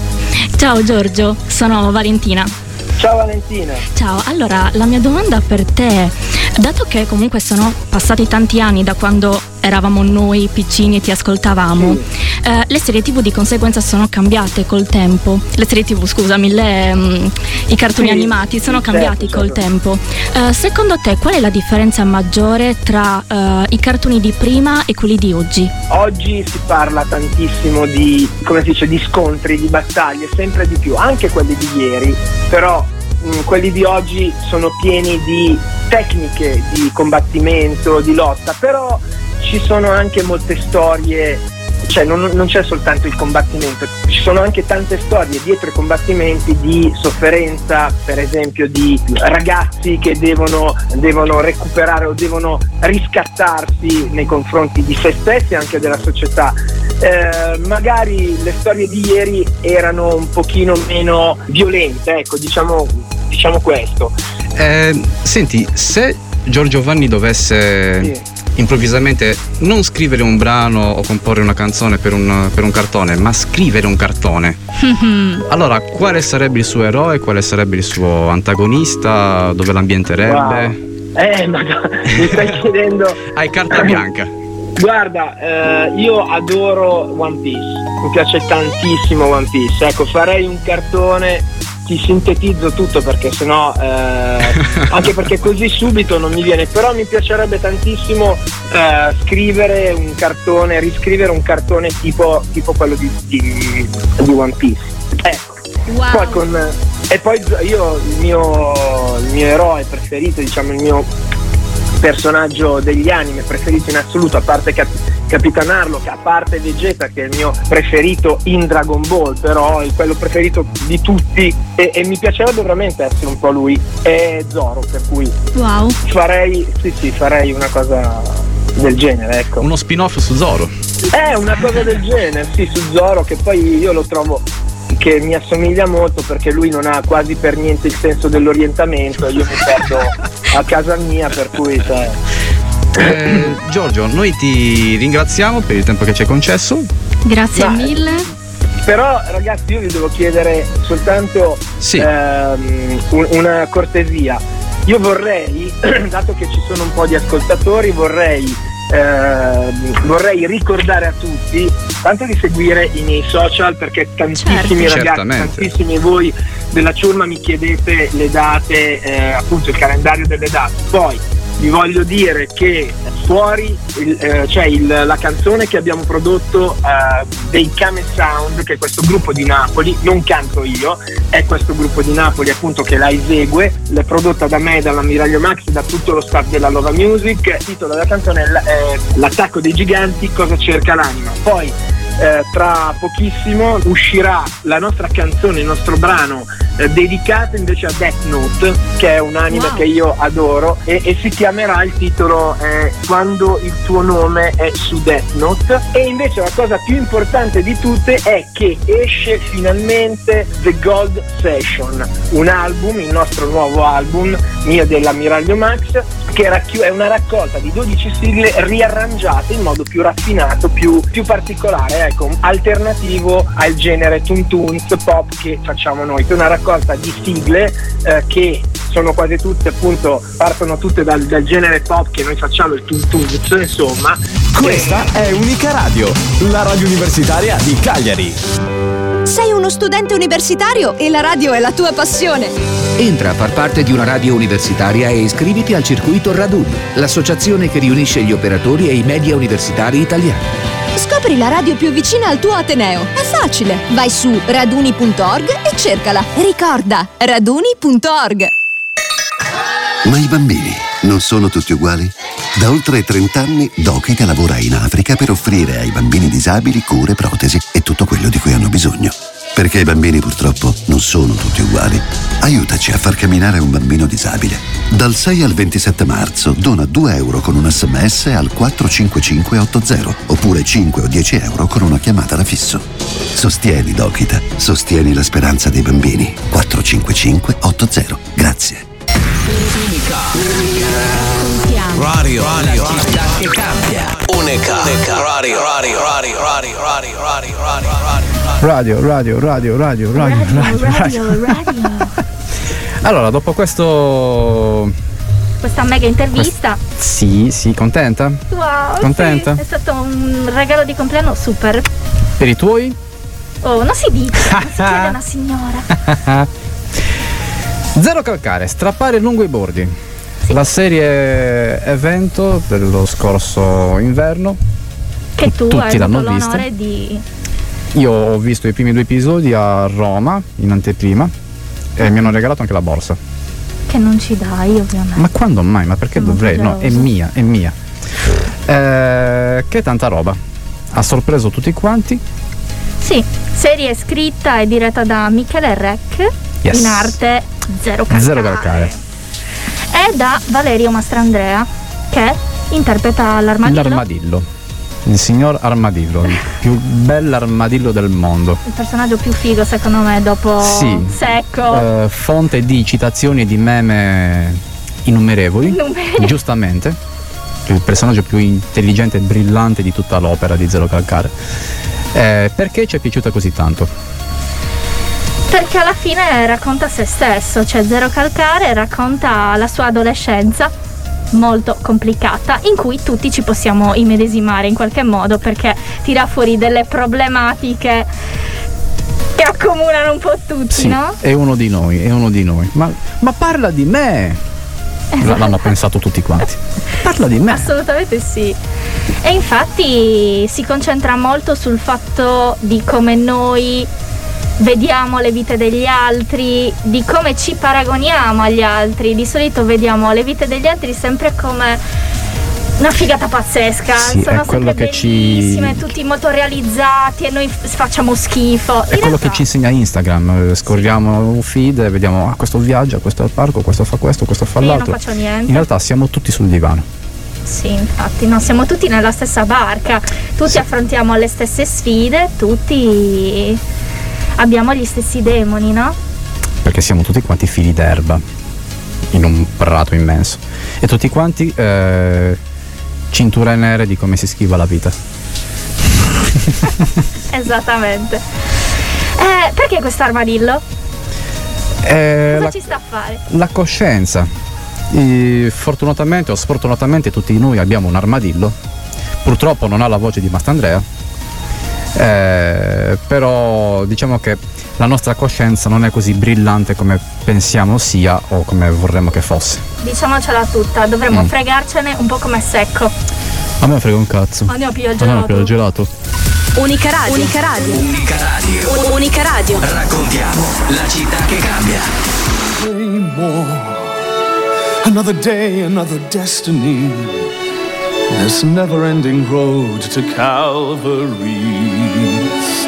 Ciao Giorgio, sono Valentina. Ciao Valentina. Ciao, allora la mia domanda per te, dato che comunque sono passati tanti anni da quando eravamo noi piccini e ti ascoltavamo, eh, le serie tv di conseguenza sono cambiate col tempo. Le serie tv, scusami, le, mm, i cartoni Sì, animati sono certo, cambiati col certo. tempo. Eh, secondo te qual è la differenza maggiore tra eh, i cartoni di prima e quelli di oggi? Oggi si parla tantissimo di, come si dice, di scontri, di battaglie, sempre di più, anche quelli di ieri, però mh, quelli di oggi sono pieni di tecniche di combattimento, di lotta, però ci sono anche molte storie, cioè non, non c'è soltanto il combattimento, ci sono anche tante storie dietro i combattimenti di sofferenza, per esempio di ragazzi che devono, devono recuperare o devono riscattarsi nei confronti di se stessi e anche della società. Eh, magari le storie di ieri erano un pochino meno violente, ecco, diciamo, diciamo questo. Eh, senti, se Giorgio Vanni dovesse improvvisamente non scrivere un brano o comporre una canzone per un, per un cartone, ma scrivere un cartone, [LAUGHS] allora quale sarebbe il suo eroe, quale sarebbe il suo antagonista, dove l'ambienterebbe? Eh, ma mi stai [LAUGHS] chiedendo. Hai carta bianca. Guarda, eh, io adoro One Piece, mi piace tantissimo One Piece. Ecco, farei un cartone, ti sintetizzo tutto perché sennò, eh, [LAUGHS] anche perché così subito non mi viene, però mi piacerebbe tantissimo eh, scrivere un cartone, riscrivere un cartone tipo, tipo quello di, di- di One Piece. Ecco. Poi con- e poi io il mio, il mio eroe preferito, diciamo il mio personaggio degli anime preferito in assoluto, a parte Cap- Capitan Harlock, a parte Vegeta che è il mio preferito in Dragon Ball, però è quello preferito di tutti e, e mi piacerebbe veramente essere un po' lui, è Zoro, per cui Wow. farei, sì sì, farei una cosa del genere, ecco. Uno spin-off su Zoro. È una cosa del genere, sì, su Zoro, che poi io lo trovo che mi assomiglia molto perché lui non ha quasi per niente il senso dell'orientamento e io mi perdo a casa mia, per cui cioè, Eh, Giorgio, noi ti ringraziamo per il tempo che ci hai concesso. Grazie Ma- mille. Però ragazzi io vi devo chiedere soltanto ehm, un- una cortesia. Io vorrei, [CLEARS THROAT] dato che ci sono un po' di ascoltatori, vorrei, ehm, vorrei ricordare a tutti tanto di seguire i miei social perché tantissimi Certo. ragazzi, tantissimi voi della ciurma mi chiedete le date, eh, appunto il calendario delle date. Poi vi voglio dire che fuori eh, c'è il- la canzone che abbiamo prodotto eh, dei Kame Sound, che è questo gruppo di Napoli, non canto io, è questo gruppo di Napoli appunto che la esegue, è prodotta da me, dall'ammiraglio Max e da tutto lo staff della Lova Music. Il titolo della canzone è L'attacco dei giganti, cosa cerca l'anima. Poi eh, tra pochissimo uscirà la nostra canzone, il nostro brano eh, dedicato invece a Death Note, che è un anime che io adoro e, e si chiamerà il titolo eh, Quando il tuo nome è su Death Note. E invece la cosa più importante di tutte è che esce finalmente The Gold Session, un album, il nostro nuovo album, mio dell'ammiraglio Max, che è una raccolta di 12 sigle riarrangiate in modo più raffinato, più, più particolare, ecco, alternativo al genere Toontoons pop che facciamo noi, che è una raccolta di sigle eh, che sono quasi tutte appunto, partono tutte dal, dal genere pop che noi facciamo, il Toontoons, insomma. Questa è Unica Radio, la radio universitaria di Cagliari. Sei uno uno studente universitario e la radio è la tua passione. Entra a far parte di una radio universitaria e iscriviti al circuito Raduni, l'associazione che riunisce gli operatori e i media universitari italiani. Scopri la radio più vicina al tuo Ateneo. È facile. Vai su raduni.org e cercala. Ricorda, raduni.org. Ma i bambini non sono tutti uguali? Da oltre 30 anni Dokita lavora in Africa per offrire ai bambini disabili cure, protesi e tutto quello di cui hanno bisogno. Perché i bambini purtroppo non sono tutti uguali. Aiutaci a far camminare un bambino disabile. Dal 6 al 27 marzo dona 2 euro con un sms al 45580 oppure 5 o 10 euro con una chiamata da fisso. Sostieni Dokita, sostieni la speranza dei bambini. 45580. Grazie. Radio, radio, città che cambia. Unica, unica, radio, radio, radio, radio, radio, radio, radio, Radio, radio. radio, radio, radio, radio, radio. Allora, dopo questo. Questa mega intervista. Sì, sì, contenta? Wow, Contenta? sì, è stato un regalo di compleanno super. Per i tuoi? Oh, non si dice, non si chiede [LAUGHS] una signora. Zero calcare, strappare lungo i bordi. La serie evento dello scorso inverno. Che tu Tutti hai l'hanno vista. di. Io ho visto i primi due episodi a Roma, in anteprima, e mi hanno regalato anche la borsa. che non ci dai, ovviamente. Ma quando mai? Ma perché Sono dovrei? No, è mia, è mia. Eh, che tanta roba. Ha sorpreso tutti quanti. Sì, serie scritta e diretta da Michele Rec, Yes. in arte Zero Calcare. Zero calcare. E da Valerio Mastrandrea, che interpreta l'armadillo. L'armadillo. Il signor Armadillo, il più bell'armadillo del mondo. Il personaggio più figo secondo me dopo Sì. Secco. Eh, fonte di citazioni e di meme innumerevoli. Innumerevoli. Giustamente. Il personaggio più intelligente e brillante di tutta l'opera di Zero Calcare. Eh, perché ci è piaciuta così tanto? Perché alla fine racconta se stesso, cioè Zero Calcare racconta la sua adolescenza molto complicata in cui tutti ci possiamo immedesimare in qualche modo perché tira fuori delle problematiche che accomunano un po' tutti, Sì, no? è uno di noi, è uno di noi. Ma, ma parla di me! L- L'hanno pensato tutti quanti. [LAUGHS] Parla di me. Assolutamente sì. E infatti si concentra molto sul fatto di come noi vediamo le vite degli altri, di come ci paragoniamo agli altri. Di solito vediamo le vite degli altri sempre come una figata pazzesca. Sì, Sono è quello sempre che ci- bellissime, tutti molto realizzati e noi facciamo schifo. È quello che ci insegna Instagram. Eh, Scorriamo un feed e vediamo ah, questo viaggia, questo è al parco, questo fa questo, questo fa Io non l'altro. faccio niente. In realtà siamo tutti sul divano. Sì, infatti, no, siamo tutti nella stessa barca, tutti affrontiamo le stesse sfide, tutti abbiamo gli stessi demoni, no? Perché siamo tutti quanti fili d'erba in un prato immenso. E tutti quanti eh, cinture nere di come si schiva la vita. [LAUGHS] Esattamente. Eh, perché questo armadillo? Eh, Cosa la, ci sta a fare? la coscienza. I- fortunatamente o sfortunatamente tutti noi abbiamo un armadillo. Purtroppo non ha la voce di Mastandrea. Eh, però diciamo che la nostra coscienza non è così brillante come pensiamo sia o come vorremmo che fosse. Diciamocela tutta, dovremmo Mm. fregarcene un po' come secco. A me frega un cazzo. Andiamo a pigliare il Andiamo a gelato. pigliare il gelato. Unica radio. Unica radio. Unica radio. Unica radio. Raccontiamo la città che cambia. Another day, another destiny. This never ending road to Calvary.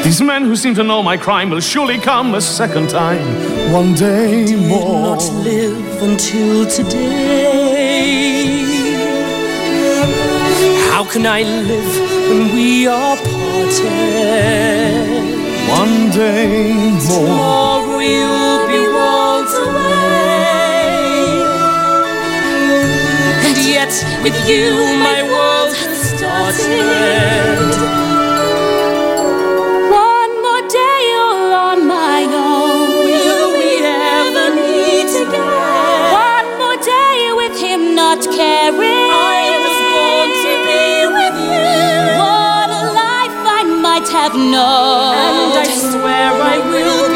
These men who seem to know my crime will surely come a second time. One day more. not live until today. How can I live when we are parted? One day more. Tomorrow you'll be worlds away. And yet, with you, my have known. And I was going to be with you. What a life I might have known. I swear I will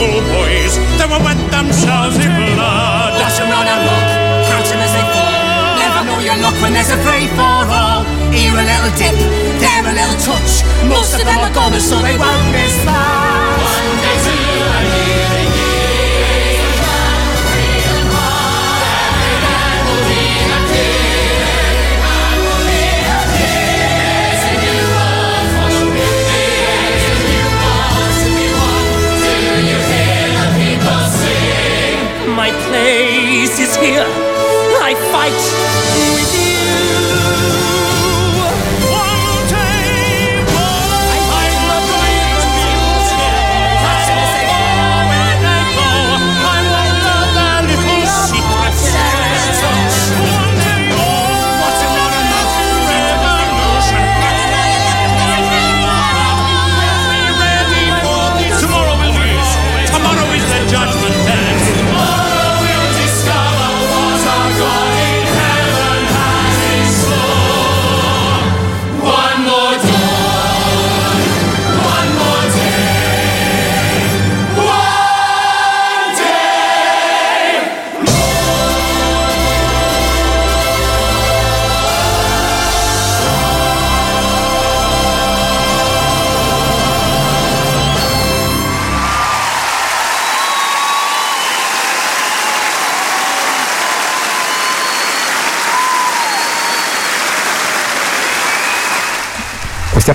Boys, they were wet themselves in blood. Watch them run amok, catch them as they fall. Never know your luck when there's a free for all. Here a little dip, there a little touch. Most of them are gone, so they won't miss that. Place is here. I fight with you.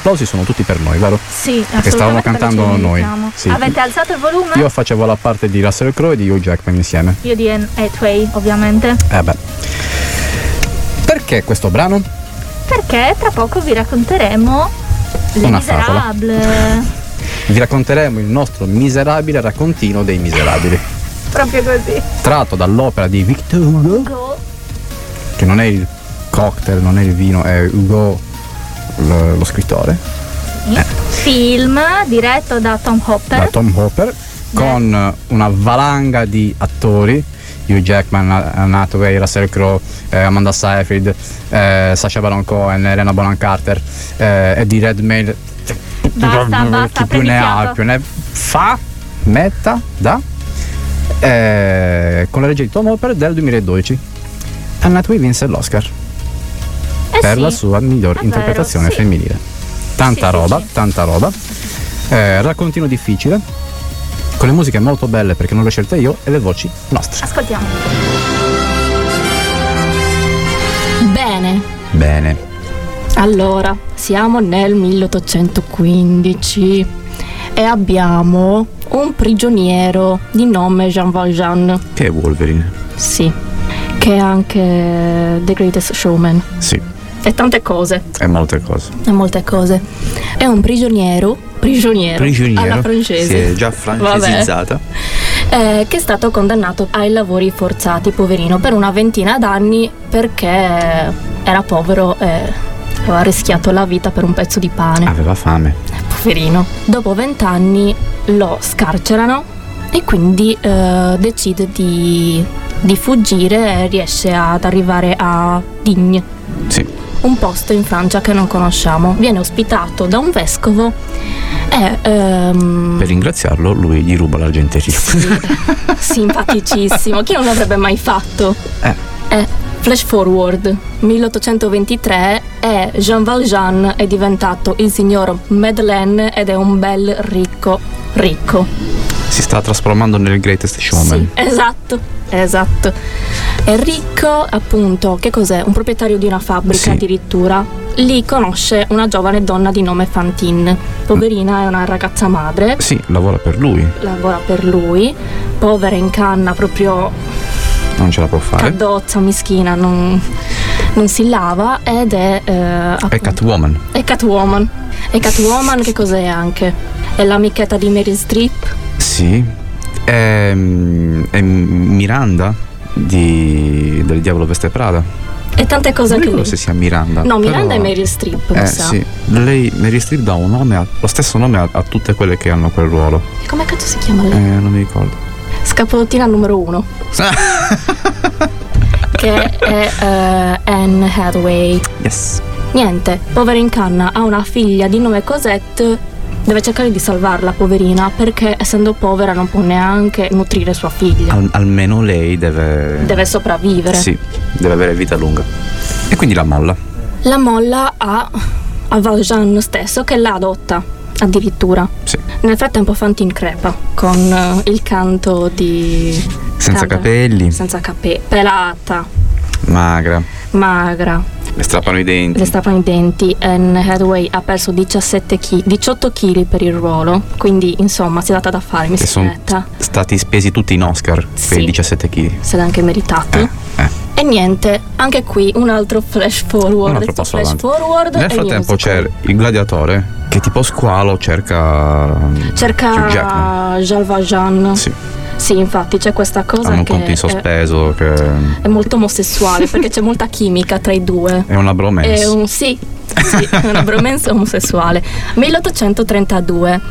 Applausi sono tutti per noi, vero? Sì, Perché stavamo cantando noi. Sì. Avete alzato il volume? Io facevo la parte di Russell Crowe e di Hugh Jackman insieme. Io di Anne Hathaway, ovviamente. Eh beh. Perché questo brano? Perché tra poco vi racconteremo Le Una favola. Miserable. Vi racconteremo il nostro miserabile raccontino dei miserabili. Proprio così. Tratto dall'opera di Victor Hugo, Go. che non è il cocktail, non è il vino, è Hugo lo, lo scrittore, Film diretto da Tom Hopper. da Tom Hopper, con una valanga di attori. Hugh Jackman, Hathaway, Russell Crowe, eh, Amanda Seyfried, eh, Sacha Baron Cohen, Elena Bonham Carter, eh, Eddie Redmayne. Basta, basta, Chi più ne ha, più ne fa, metta, da. Eh, con la regia di Tom Hopper del 2012. Anne Hathaway vinse l'Oscar Eh per sì. la sua miglior È interpretazione vero, sì. femminile. Tanta Sì, sì, roba, sì. tanta roba. Eh, raccontino difficile, con le musiche molto belle perché non le ho scelte io e le voci nostre. Ascoltiamo. Bene, Bene. allora siamo nel 1815 e abbiamo un prigioniero di nome Jean Valjean. Che è Wolverine? Sì, che è anche The Greatest Showman. Sì, E tante cose, è molte cose. e molte cose. È un prigioniero, prigioniero, alla francese. Si è già francesizzata. eh, che è stato condannato ai lavori forzati, poverino, per una ventina d'anni perché era povero e aveva rischiato la vita per un pezzo di pane. Aveva fame. Poverino. Dopo vent'anni lo scarcerano e quindi eh, decide di, di fuggire e riesce ad arrivare a Digne. Sì. Un posto in Francia che non conosciamo. Viene ospitato da un vescovo e ehm, Per ringraziarlo, lui gli ruba l'argenteria. simpaticissimo. [LAUGHS] Chi non l'avrebbe mai fatto? Eh. Eh, flash forward, 1823 e Jean Valjean è diventato il signor Madeleine ed è un bel ricco ricco. Si sta trasformando nel greatest showman. Esatto, esatto. È ricco, appunto, che cos'è? Un proprietario di una fabbrica Sì. addirittura. Lì conosce una giovane donna di nome Fantine. Poverina è una ragazza madre, Sì, lavora per lui, lavora per lui, povera in canna, proprio non ce la può fare. caddozza, mischina, non, non si lava ed è... eh, È Catwoman. è Catwoman. E Catwoman che cos'è anche? È l'amichetta di Meryl Streep? Sì. È, è Miranda di, del Diavolo Veste Prada. E tante cose Non anche ricordo lì. se sia Miranda. No, Miranda però- è Meryl Streep, Eh sa. sì, lei, Mary Streep dà un nome, a- lo stesso nome a, a tutte quelle che hanno quel ruolo. E come cazzo si chiama Eh, lei? non mi ricordo. Scapolottina numero uno. [LAUGHS] che è eh, Anne Hathaway. Yes. Niente, povera in canna, ha una figlia di nome Cosette deve cercare di salvarla, poverina, perché essendo povera non può neanche nutrire sua figlia. Al- almeno lei deve. Deve sopravvivere. Sì, deve avere vita lunga. E quindi la molla. La molla a, a Valjean stesso che la adotta addirittura. Sì. Nel frattempo Fantine crepa con eh, il canto di... Senza Cabra. capelli, Senza capelli, pelata, magra, magra, le strappano i denti. le strappano i denti. Anne Hathaway ha perso 17 chi- 18 kg per il ruolo, quindi insomma si è data da fare, mi si sono metta, stati spesi tutti in Oscar per i 17 kg. se l'ha anche meritato. eh. E niente, anche qui un altro flash forward. Un altro passo flash avanti. forward Nel frattempo c'è il gladiatore che tipo squalo cerca. Cerca Jean Valjean. Sì. Sì, infatti c'è questa cosa Hanno un conto in è, sospeso che è molto omosessuale perché c'è molta chimica tra i due. [LAUGHS] è una bromance. È un sì, sì, è una bromance omosessuale. 1832.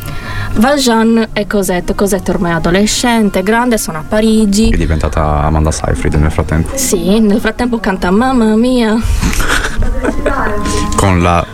Valjean e Cosette. Cosette ormai è adolescente, grande, sono a Parigi. È diventata Amanda Seyfried nel frattempo. Sì, nel frattempo canta Mamma mia. Con la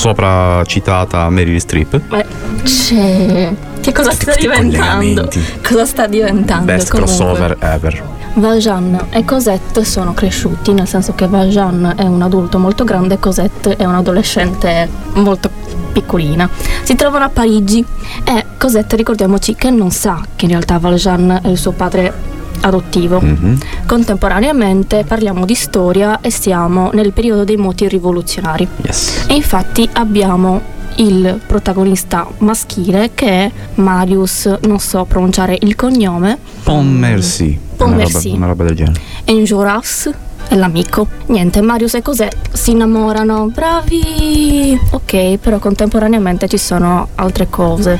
sopra citata Meryl Streep. Beh, c'è. Che cosa sta diventando? Cosa sta diventando? Best Comunque. crossover ever. Valjean e Cosette sono cresciuti, nel senso che Valjean è un adulto molto grande e Cosette è un'adolescente molto piccolina. Si trovano a Parigi e Cosette ricordiamoci che non sa che in realtà Valjean è il suo padre adottivo. Mhm. Contemporaneamente parliamo di storia e siamo nel periodo dei moti rivoluzionari. Yes. E infatti abbiamo il protagonista maschile che è Marius, non so pronunciare il cognome, Pontmercy. Pontmercy. Una roba, una roba del genere. Enjolras è l'amico. Niente, Marius e Cos'è si innamorano, bravi! Ok, però contemporaneamente ci sono altre cose.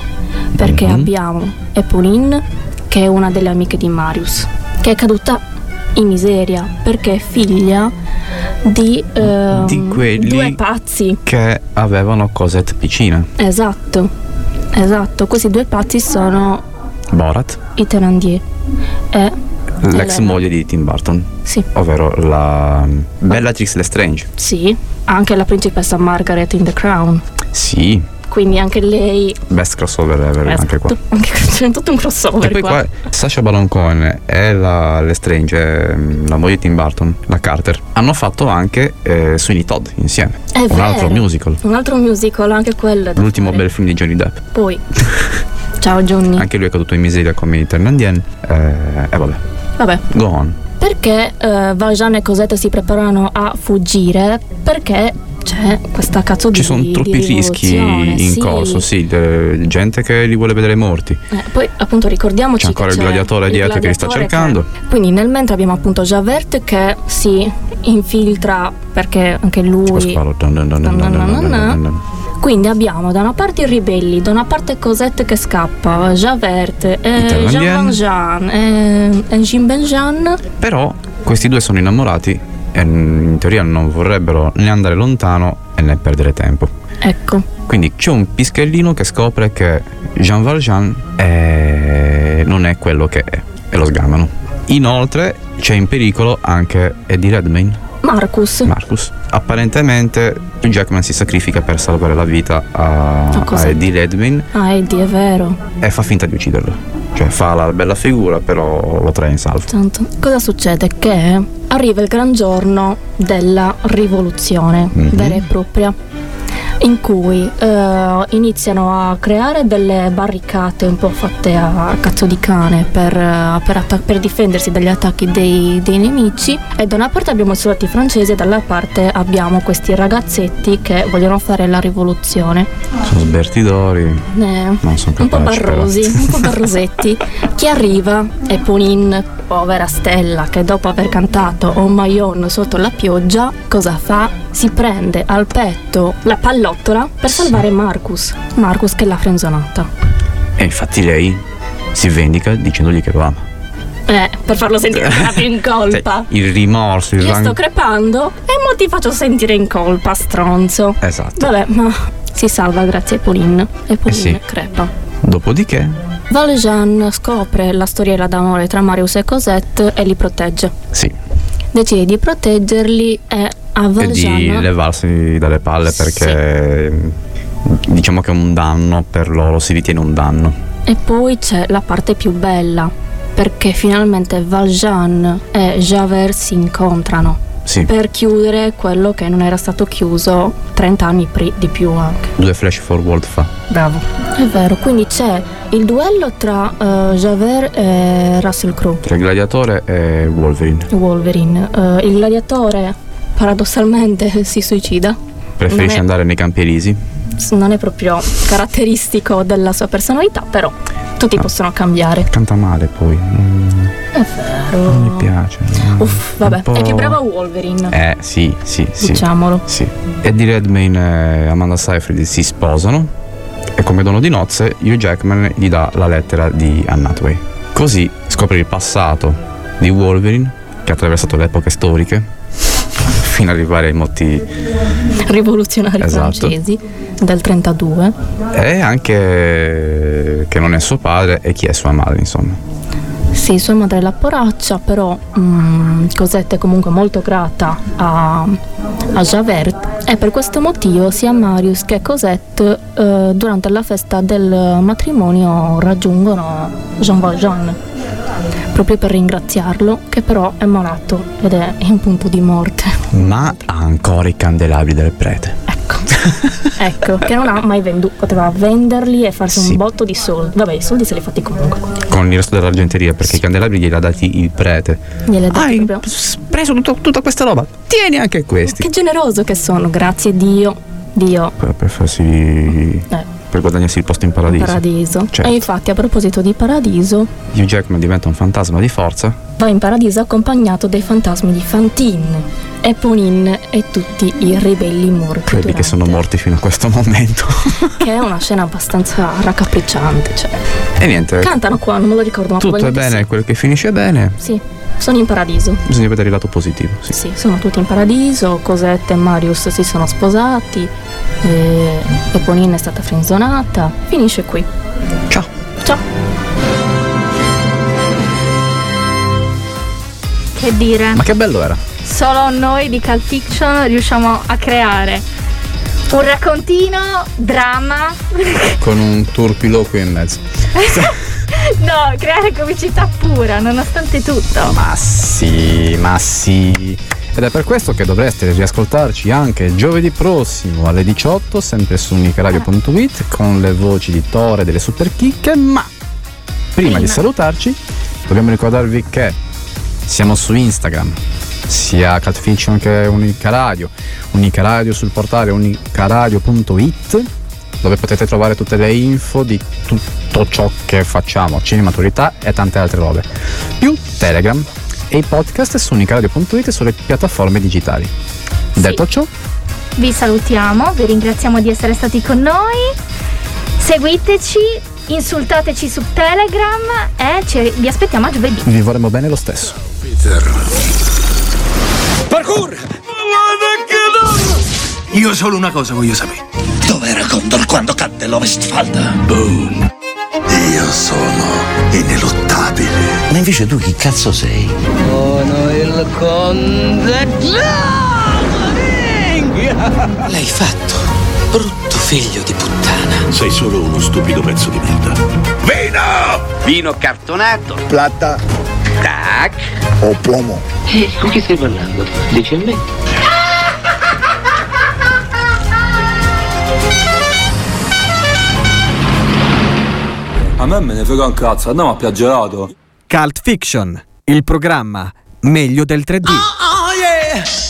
Perché Mhm. abbiamo Eponine, che è una delle amiche di Marius, che è caduta in miseria perché è figlia di, ehm, Di quelli due pazzi. Che avevano Cosette piccina. Esatto, esatto. Questi due pazzi sono Borat, i Thénardier e l'ex Elena. moglie di Tim Burton. Sì. Ovvero la Bellatrix Lestrange. Sì, anche la principessa Margaret in The Crown. Sì, Quindi anche lei. best crossover ever anche qua. Anche c'è tutto un crossover E poi qua. qua Sasha Baron Cohen e la Lestrange, ehm, la moglie di Tim Burton, la Carter, hanno fatto anche eh, Sweeney Todd insieme. È un vero. altro musical. Un altro musical, anche quello. L'ultimo fare. bel film di Johnny Depp. Poi. Ciao Johnny. Anche lui è caduto in miseria come Ternandien. Eh, e vabbè, Vabbè. go on. Perché eh, Valjean e Cosette si preparano a fuggire? Perché c'è questa cazzo di Ci sono troppi rischi in sì. corso, sì, de, gente che li vuole vedere morti. Eh, poi appunto ricordiamoci c'è ancora che il gladiatore il dietro gladiatore che li sta cercando. Che... Quindi nel mentre abbiamo appunto Javert che si infiltra perché anche lui quindi abbiamo da una parte i ribelli, da una parte Cosette che scappa, Javert, eh, Jean Valjean eh, e eh, Jean Benjean. Però questi due sono innamorati e in teoria non vorrebbero né andare lontano e né perdere tempo. Ecco, Quindi c'è un pischellino che scopre che Jean Valjean è- non è quello che è e lo sgamano. Inoltre c'è in pericolo anche Eddie Redmayne, Marcus. Marcus. Apparentemente Jackman si sacrifica per salvare la vita a, a Eddie Redmayne ah, Eddie, è vero. e fa finta di ucciderlo. Cioè fa la bella figura però lo trae in salvo. Tanto. Cosa succede? Che arriva il gran giorno della rivoluzione Mhm. vera e propria, in cui eh, iniziano a creare delle barricate un po' fatte a cazzo di cane per, eh, per atta- per difendersi dagli attacchi dei, dei nemici. E da una parte abbiamo i soldati francesi e dall'altra parte abbiamo questi ragazzetti che vogliono fare la rivoluzione. Sono sbertidori. Eh, Non sono un po' capaci, però. barrosi, un po' barrosetti. [LAUGHS] Chi arriva è Ponin, povera Stella, che dopo aver cantato Oh My Own sotto la pioggia, cosa fa? Si prende al petto la pallottola per salvare Marcus. Marcus che l'ha frenzonata. E infatti lei si vendica dicendogli che lo ama. Eh, per farlo sentire più [LAUGHS] in colpa. Il rimorso, il Io sto crepando e mo ti faccio sentire in colpa, stronzo. Esatto. Vabbè, ma si salva grazie a Pauline. E Pauline sì. crepa. Dopodiché Valjean scopre la storiella d'amore tra Marius e Cosette e li protegge. Sì. Decide di proteggerli e a e di levarsi dalle palle perché diciamo che è un danno per loro, si ritiene un danno. E poi c'è la parte più bella, perché finalmente Valjean e Javert si incontrano. Sì. Per chiudere quello che non era stato chiuso 30 anni pri- di più anche. Due flash forward fa. Bravo. È vero, quindi c'è il duello tra eh, Javert e Russell Crowe, Tra il gladiatore e Wolverine. Wolverine. Eh, il gladiatore paradossalmente si suicida. Preferisce è- andare nei campi elisi? Non è proprio caratteristico della sua personalità, però tutti possono cambiare. Canta male poi. mm, È vero. non mi piace. Uff, vabbè, è più brava Wolverine. Eh, sì, sì, sì. Diciamolo. Sì. Eddie Redmayne e Amanda Seyfried si sposano e come dono di nozze Hugh Jackman gli dà la lettera di Anne Hathaway. Così scopre il passato di Wolverine che ha attraversato le epoche storiche fino ad arrivare ai motti Rivoluzionari Esatto. francesi del 32. e anche che non è suo padre e chi è sua madre, insomma. Sì, sua madre è la poraccia, però mm, Cosette è comunque molto grata a, a Javert e per questo motivo sia Marius che Cosette eh, durante la festa del matrimonio raggiungono Jean Valjean proprio per ringraziarlo che però è malato ed è in punto di morte. Ma ha ancora i candelabri del prete. Ecco, [LAUGHS] che non ha mai venduto, poteva venderli e farsi Sì. un botto di soldi. Vabbè, i soldi se li ha fatti comunque. Con il resto dell'argenteria, perché i candelabri glieli ha dati il prete. Gliele ha dati Hai proprio. preso tutto- tutta questa roba, tieni anche questi. Che generoso che sono, grazie Dio. Dio, Per, per farsi. Eh. Per guadagnarsi il posto in paradiso. paradiso. Certo. E infatti, a proposito di paradiso, Hugh Jackman diventa un fantasma di forza. va in paradiso accompagnato dai fantasmi di Fantine, Eponine e tutti i ribelli morti. Quelli che sono morti fino a questo momento. [LAUGHS] Che è una scena abbastanza raccapricciante. Cioè. e niente. Cantano qua, non me lo ricordo, ma Tutto è bene, quel che finisce bene. Sì. Sono in paradiso. Bisogna vedere il lato positivo. Sì. Sì, sono tutti in paradiso, Cosette e Marius si sono sposati, e Eponine è stata frenzonata, finisce qui. Ciao. Ciao. Che dire? Ma che bello era. Solo noi di Cult Fiction riusciamo a creare un raccontino, dramma, Con un turpiloquio in mezzo. [LAUGHS] [LAUGHS] no, creare comicità pura, nonostante tutto. Ma sì, ma sì. Ed è per questo che dovreste riascoltarci anche giovedì prossimo alle 18, sempre su unicaradio.it, con le voci di Tore delle super chicche. Ma prima di salutarci, dobbiamo ricordarvi che siamo su Instagram, sia Cat Fiction che Unica Radio, Unica Radio sul portale unicaradio.it, dove potete trovare tutte le info di tutto ciò che facciamo, cinematurità e tante altre robe. Più Telegram e i podcast su unicaradio.it e sulle piattaforme digitali. Detto ciò, Vi salutiamo, vi ringraziamo di essere stati con noi. Seguiteci, insultateci su Telegram e ci- vi aspettiamo a giovedì. vi vorremmo bene lo stesso. Parkour! Io solo una cosa voglio sapere. Dov'era Condor quando cadde l'Ovestfalda? Boom. Io sono ineluttabile. Ma invece tu chi cazzo sei? Sono il conte L'hai fatto, brutto figlio di puttana. Sei solo uno stupido pezzo di merda. Vino! Vino cartonato. Plata Tac. o plomo. E con chi stai parlando? Dici a me? A me me ne frega un cazzo, andiamo a piaggerato. Cult Fiction, il programma meglio del 3D. Oh yeah!